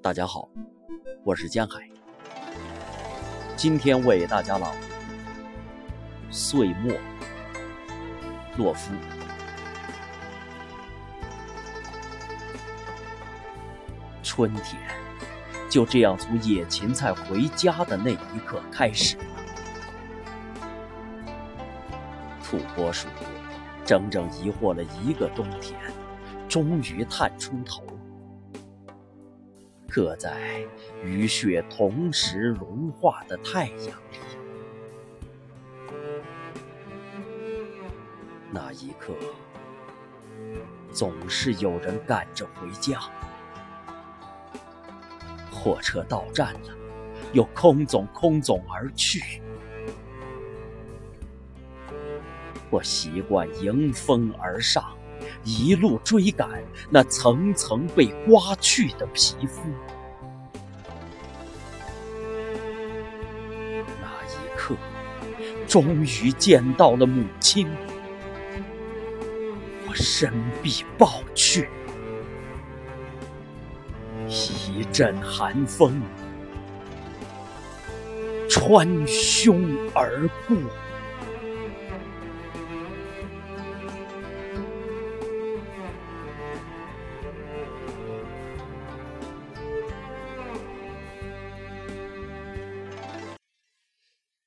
大家好，我是江海，今天为大家朗读《岁末》，洛夫。春天就这样从野芹菜回家的那一刻开始了。土拨鼠整整疑惑了一个冬天，终于探出头，搁在雨雪同时融化的太阳里。那一刻，总是有人赶着回家。火车到站了，又空总空总而去。我习惯迎风而上，一路追赶那层层被刮去的皮肤。那一刻，终于见到了母亲，我身必抱去。一阵寒风穿胸而过。